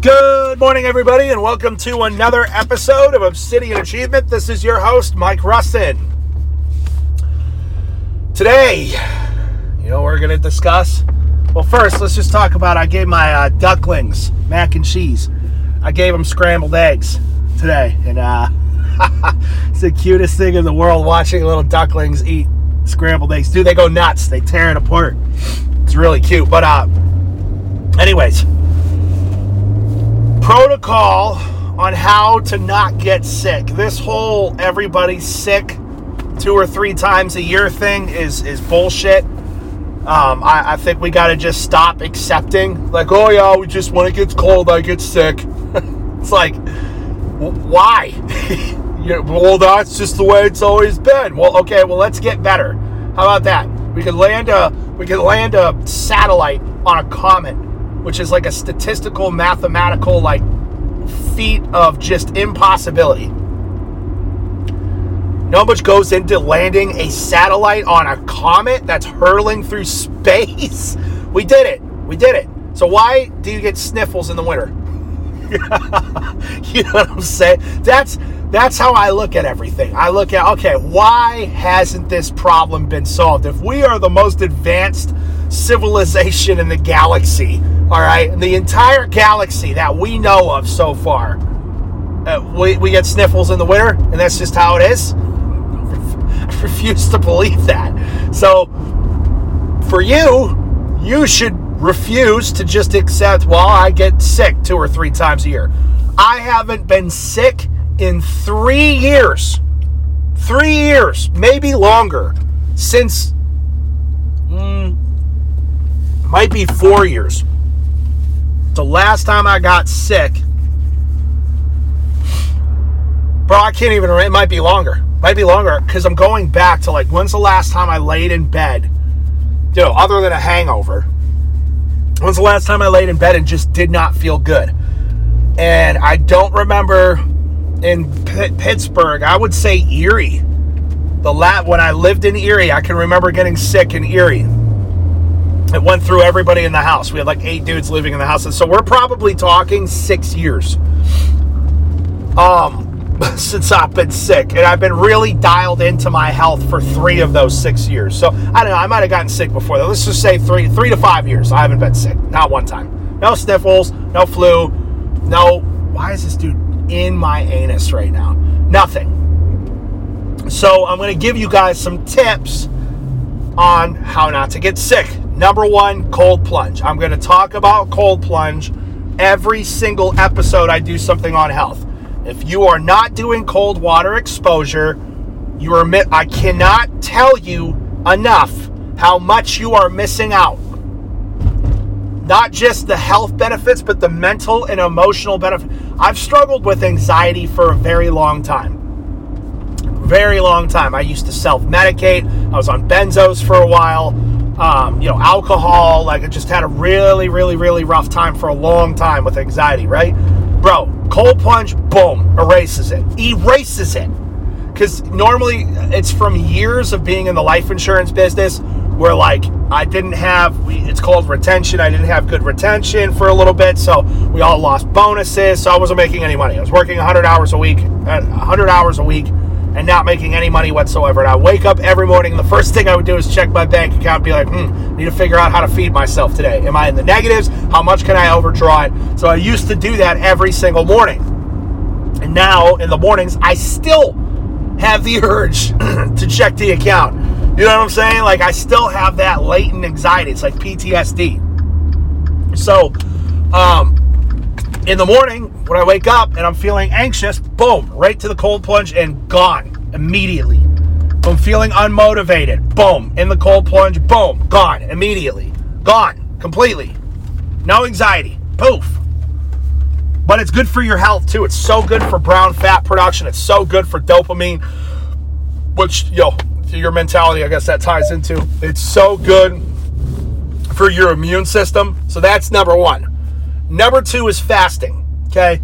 Good morning, everybody, and welcome to another episode of Obsidian Achievement. This is your host, Mike Russin. Today, you know we're going to discuss? Well, first, let's just talk about I gave my uh, ducklings mac and cheese. I gave them scrambled eggs today, and uh, it's the cutest thing in the world watching little ducklings eat scrambled eggs. Dude, they go nuts. They tear it apart. It's really cute. But, uh, anyways, protocol on how to not get sick. This whole everybody's sick two or three times a year thing is is bullshit. Um, I, I think we got to just stop accepting, like, oh yeah, we just when it gets cold, I get sick. it's like, why? you well, that's just the way it's always been. Well, okay, well, let's get better. How about that? We could land a we could land a satellite on a comet which is like a statistical, mathematical, like feat of just impossibility. How much goes into landing a satellite on a comet that's hurling through space? We did it. We did it. So why do you get sniffles in the winter? you know what I'm saying? That's that's how I look at everything. I look at okay, why hasn't this problem been solved? If we are the most advanced civilization in the galaxy, all right, the entire galaxy that we know of so far, uh, we, we get sniffles in the winter, and that's just how it is. I refuse to believe that. So, for you, you should refuse to just accept, well, I get sick two or three times a year. I haven't been sick in three years. Three years, maybe longer, since mm, might be four years. The last time I got sick, bro, I can't even. It might be longer. Might be longer because I'm going back to like when's the last time I laid in bed, you know, other than a hangover. When's the last time I laid in bed and just did not feel good? And I don't remember in P- Pittsburgh. I would say Erie. The lat when I lived in Erie, I can remember getting sick in Erie it went through everybody in the house. We had like eight dudes living in the house. And so we're probably talking six years. Um, since I've been sick. And I've been really dialed into my health for three of those six years. So I don't know, I might have gotten sick before that. Let's just say three three to five years. I haven't been sick. Not one time. No sniffles, no flu, no why is this dude in my anus right now? Nothing. So I'm gonna give you guys some tips on how not to get sick. Number one, cold plunge. I'm going to talk about cold plunge every single episode I do something on health. If you are not doing cold water exposure, you are I cannot tell you enough how much you are missing out. Not just the health benefits, but the mental and emotional benefit. I've struggled with anxiety for a very long time. Very long time. I used to self medicate. I was on benzos for a while um, you know, alcohol. Like I just had a really, really, really rough time for a long time with anxiety, right? Bro, cold plunge, boom, erases it. Erases it. Because normally it's from years of being in the life insurance business where like I didn't have we, it's called retention. I didn't have good retention for a little bit, so we all lost bonuses. So I wasn't making any money. I was working 100 hours a week, uh, 100 hours a week and not making any money whatsoever. And I wake up every morning, the first thing I would do is check my bank account be like, hmm, need to figure out how to feed myself today. Am I in the negatives? How much can I overdraw it? So I used to do that every single morning. And now in the mornings, I still have the urge to check the account. You know what I'm saying? Like I still have that latent anxiety. It's like PTSD. So, um, in the morning when I wake up and I'm feeling anxious, boom, right to the cold plunge and gone immediately. I'm feeling unmotivated, boom, in the cold plunge, boom, gone immediately. Gone completely. No anxiety, poof. But it's good for your health too. It's so good for brown fat production. It's so good for dopamine, which, yo, your mentality, I guess that ties into. It's so good for your immune system. So that's number one. Number two is fasting. Okay.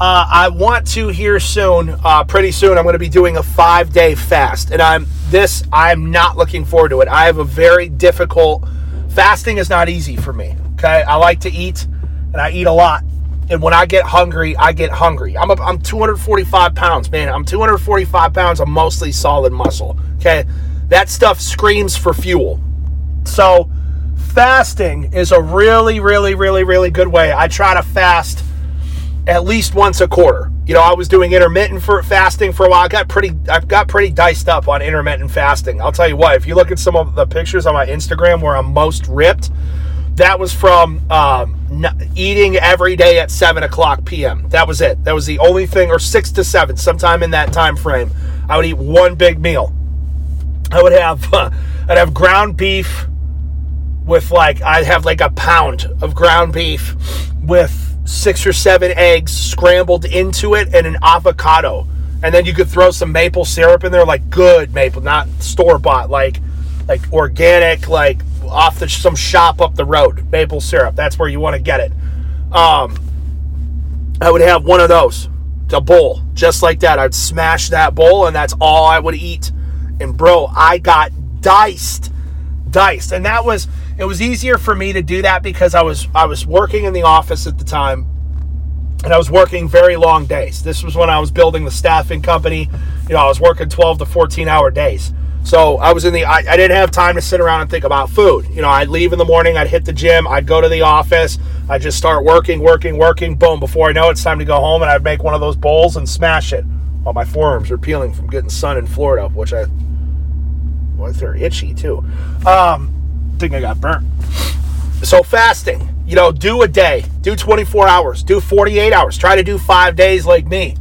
Uh, I want to here soon, uh, pretty soon, I'm going to be doing a five day fast. And I'm this, I'm not looking forward to it. I have a very difficult, fasting is not easy for me. Okay. I like to eat and I eat a lot. And when I get hungry, I get hungry. I'm, a, I'm 245 pounds, man. I'm 245 pounds of mostly solid muscle. Okay. That stuff screams for fuel. So, fasting is a really, really, really, really good way. I try to fast at least once a quarter. You know, I was doing intermittent for fasting for a while. I got pretty, I've got pretty diced up on intermittent fasting. I'll tell you what. If you look at some of the pictures on my Instagram where I'm most ripped, that was from um, eating every day at seven o'clock p.m. That was it. That was the only thing, or six to seven, sometime in that time frame. I would eat one big meal. I would have, uh, I'd have ground beef with like I'd have like a pound of ground beef with six or seven eggs scrambled into it and an avocado. And then you could throw some maple syrup in there, like good maple, not store bought, like like organic, like off the some shop up the road, maple syrup. That's where you want to get it. Um, I would have one of those, a bowl, just like that. I'd smash that bowl, and that's all I would eat. And bro, I got diced, diced, and that was it was easier for me to do that because I was I was working in the office at the time and I was working very long days. This was when I was building the staffing company. You know, I was working 12 to 14 hour days. So I was in the I, I didn't have time to sit around and think about food. You know, I'd leave in the morning, I'd hit the gym, I'd go to the office, I'd just start working, working, working, boom, before I know it, it's time to go home and I'd make one of those bowls and smash it. While my forearms are peeling from getting sun in Florida, which I well, they're itchy too. Um, think I got burnt. So fasting, you know, do a day, do 24 hours, do 48 hours, try to do five days like me.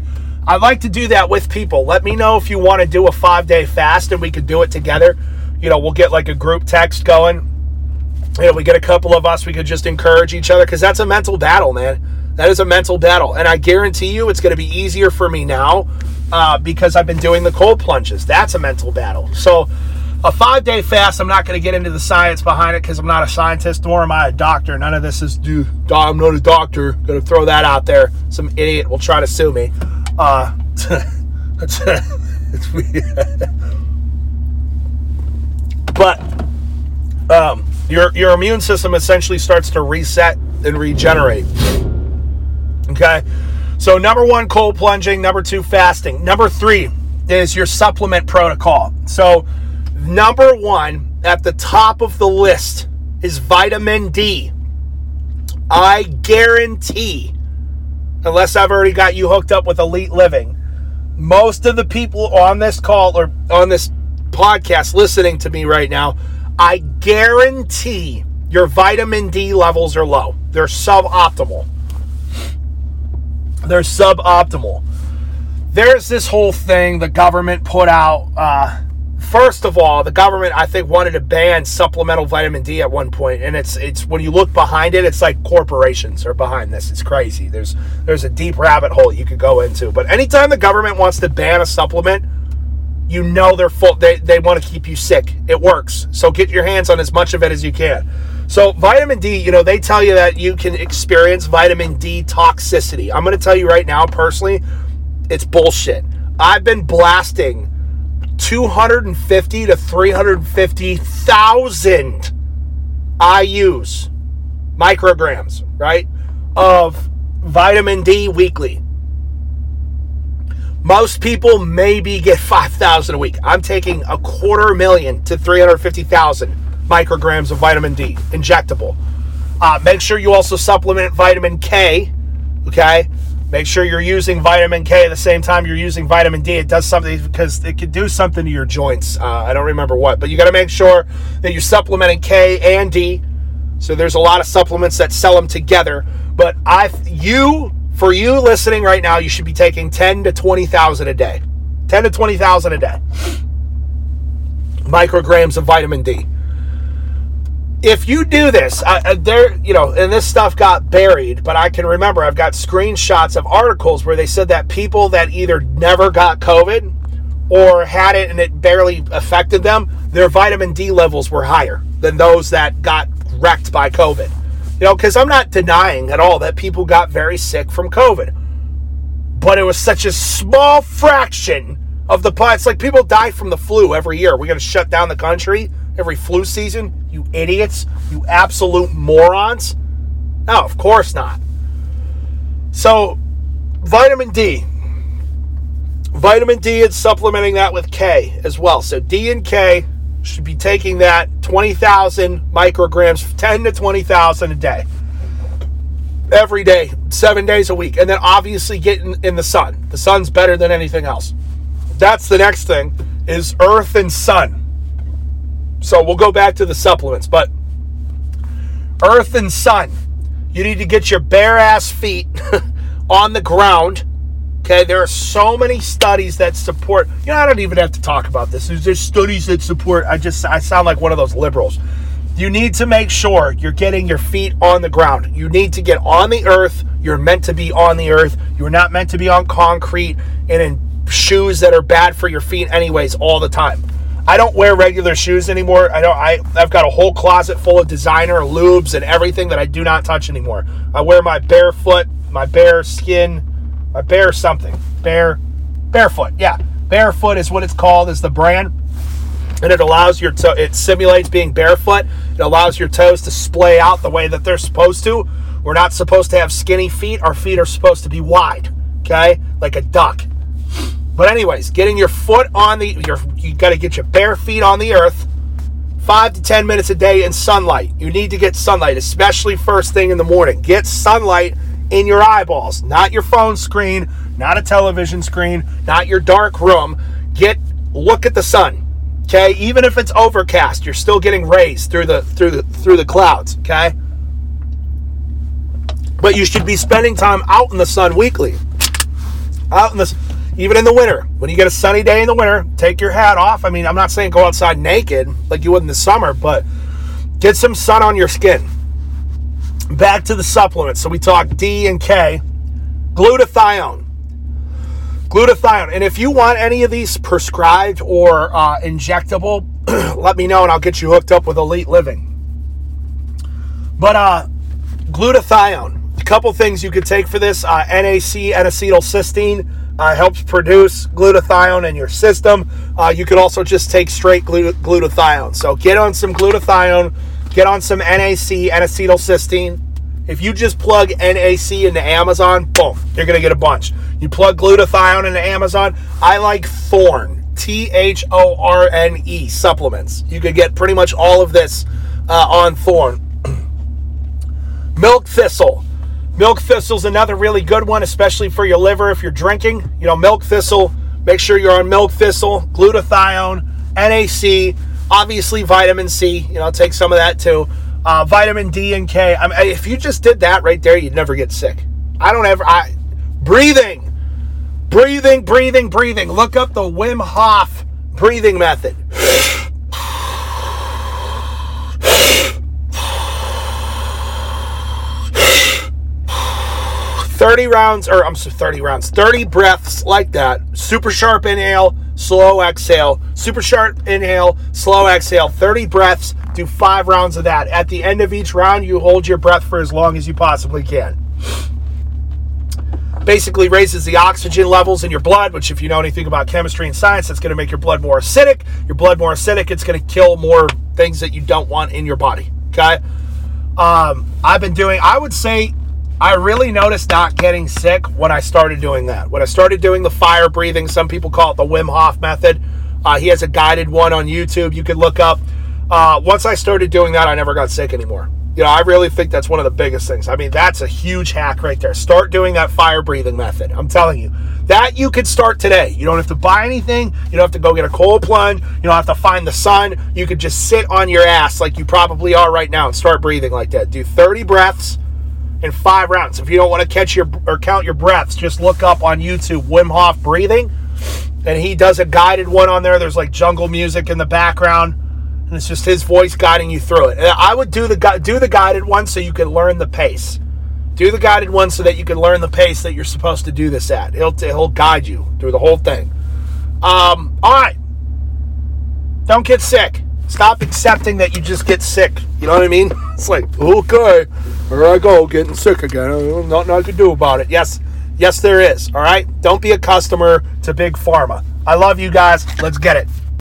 I'd like to do that with people. Let me know if you want to do a five day fast and we could do it together. You know, we'll get like a group text going. You know, we get a couple of us, we could just encourage each other because that's a mental battle, man. That is a mental battle. And I guarantee you it's going to be easier for me now uh, because I've been doing the cold plunges. That's a mental battle. So, a five day fast, I'm not going to get into the science behind it because I'm not a scientist nor am I a doctor. None of this is, dude, I'm not a doctor. Going to throw that out there. Some idiot will try to sue me. Uh, it's, it's but um, your, your immune system essentially starts to reset and regenerate. Okay. So, number one, cold plunging. Number two, fasting. Number three is your supplement protocol. So, Number one at the top of the list is vitamin D. I guarantee, unless I've already got you hooked up with Elite Living, most of the people on this call or on this podcast listening to me right now, I guarantee your vitamin D levels are low. They're suboptimal. They're suboptimal. There's this whole thing the government put out. Uh, First of all, the government I think wanted to ban supplemental vitamin D at one point, and it's it's when you look behind it, it's like corporations are behind this. It's crazy. There's there's a deep rabbit hole you could go into. But anytime the government wants to ban a supplement, you know they're full. They they want to keep you sick. It works. So get your hands on as much of it as you can. So vitamin D, you know, they tell you that you can experience vitamin D toxicity. I'm going to tell you right now, personally, it's bullshit. I've been blasting 250 to 350,000 IUs, micrograms, right, of vitamin D weekly. Most people maybe get 5,000 a week. I'm taking a quarter million to 350,000 micrograms of vitamin D, injectable. Uh, make sure you also supplement vitamin K, okay? Make sure you're using vitamin K at the same time you're using vitamin D. It does something because it could do something to your joints. Uh, I don't remember what, but you got to make sure that you're supplementing K and D. So there's a lot of supplements that sell them together. But I, you, for you listening right now, you should be taking 10 to 20,000 a day. 10 to 20,000 a day. Micrograms of vitamin D if you do this, uh, there, you know, and this stuff got buried, but I can remember I've got screenshots of articles where they said that people that either never got COVID or had it and it barely affected them, their vitamin D levels were higher than those that got wrecked by COVID. You know, because I'm not denying at all that people got very sick from COVID, but it was such a small fraction of the. It's like people die from the flu every year. We're going to shut down the country every flu season? You idiots. You absolute morons. No, of course not. So, vitamin D. Vitamin D and supplementing that with K as well. So, D and K should be taking that 20,000 micrograms, 10 to 20,000 a day. Every day, seven days a week. And then obviously getting in the sun. The sun's better than anything else. That's the next thing is earth and sun. So we'll go back to the supplements, but earth and sun. You need to get your bare ass feet on the ground. Okay, there are so many studies that support. You know, I don't even have to talk about this. There's just studies that support. I just I sound like one of those liberals. You need to make sure you're getting your feet on the ground. You need to get on the earth. You're meant to be on the earth. You're not meant to be on concrete and in shoes that are bad for your feet anyways all the time. I don't wear regular shoes anymore. I don't. I I've got a whole closet full of designer lubes and everything that I do not touch anymore. I wear my barefoot, my bare skin, my bare something, bare, barefoot. Yeah, barefoot is what it's called. Is the brand, and it allows your toe. It simulates being barefoot. It allows your toes to splay out the way that they're supposed to. We're not supposed to have skinny feet. Our feet are supposed to be wide. Okay, like a duck. But anyways, getting your foot on the your you got to get your bare feet on the earth. 5 to 10 minutes a day in sunlight. You need to get sunlight, especially first thing in the morning. Get sunlight in your eyeballs, not your phone screen, not a television screen, not your dark room. Get look at the sun. Okay? Even if it's overcast, you're still getting rays through the through the through the clouds, okay? But you should be spending time out in the sun weekly. Out in the even in the winter, when you get a sunny day in the winter, take your hat off. I mean, I'm not saying go outside naked like you would in the summer, but get some sun on your skin. Back to the supplements. So we talked D and K, glutathione. Glutathione. And if you want any of these prescribed or uh, injectable, let me know and I'll get you hooked up with Elite Living. But uh, glutathione. A couple things you could take for this uh, NAC, N acetylcysteine uh, helps produce glutathione in your system. Uh, you could also just take straight glut- glutathione. So get on some glutathione, get on some NAC, N-acetylcysteine. If you just plug NAC into Amazon, boom, you're going to get a bunch. You plug glutathione into Amazon. I like Thorne, T H O R N E supplements. You could get pretty much all of this uh, on Thorne. Milk thistle. Milk thistle's another really good one, especially for your liver if you're drinking. You know, milk thistle, make sure you're on milk thistle, glutathione, NAC, obviously vitamin C. You know, take some of that too. Uh, vitamin D and K. I mean, if you just did that right there, you'd never get sick. I don't ever. I breathing, breathing, breathing, breathing. Look up the Wim Hof breathing method. 30 rounds, or I'm sorry, 30 rounds, 30 breaths like that. Super sharp inhale, slow exhale. Super sharp inhale, slow exhale. 30 breaths, do five rounds of that. At the end of each round, you hold your breath for as long as you possibly can. Basically, raises the oxygen levels in your blood, which, if you know anything about chemistry and science, that's going to make your blood more acidic. Your blood more acidic, it's going to kill more things that you don't want in your body. Okay. Um, I've been doing, I would say, I really noticed not getting sick when I started doing that. When I started doing the fire breathing, some people call it the Wim Hof method. Uh, he has a guided one on YouTube you could look up. Uh, once I started doing that, I never got sick anymore. You know, I really think that's one of the biggest things. I mean, that's a huge hack right there. Start doing that fire breathing method. I'm telling you, that you could start today. You don't have to buy anything. You don't have to go get a cold plunge. You don't have to find the sun. You could just sit on your ass like you probably are right now and start breathing like that. Do 30 breaths in five rounds. If you don't want to catch your or count your breaths, just look up on YouTube Wim Hof breathing, and he does a guided one on there. There's like jungle music in the background, and it's just his voice guiding you through it. And I would do the do the guided one so you can learn the pace. Do the guided one so that you can learn the pace that you're supposed to do this at. He'll he'll guide you through the whole thing. Um, all right. Don't get sick. Stop accepting that you just get sick. You know what I mean? It's like, okay, here I go, getting sick again. Nothing I can do about it. Yes, yes, there is. All right? Don't be a customer to Big Pharma. I love you guys. Let's get it.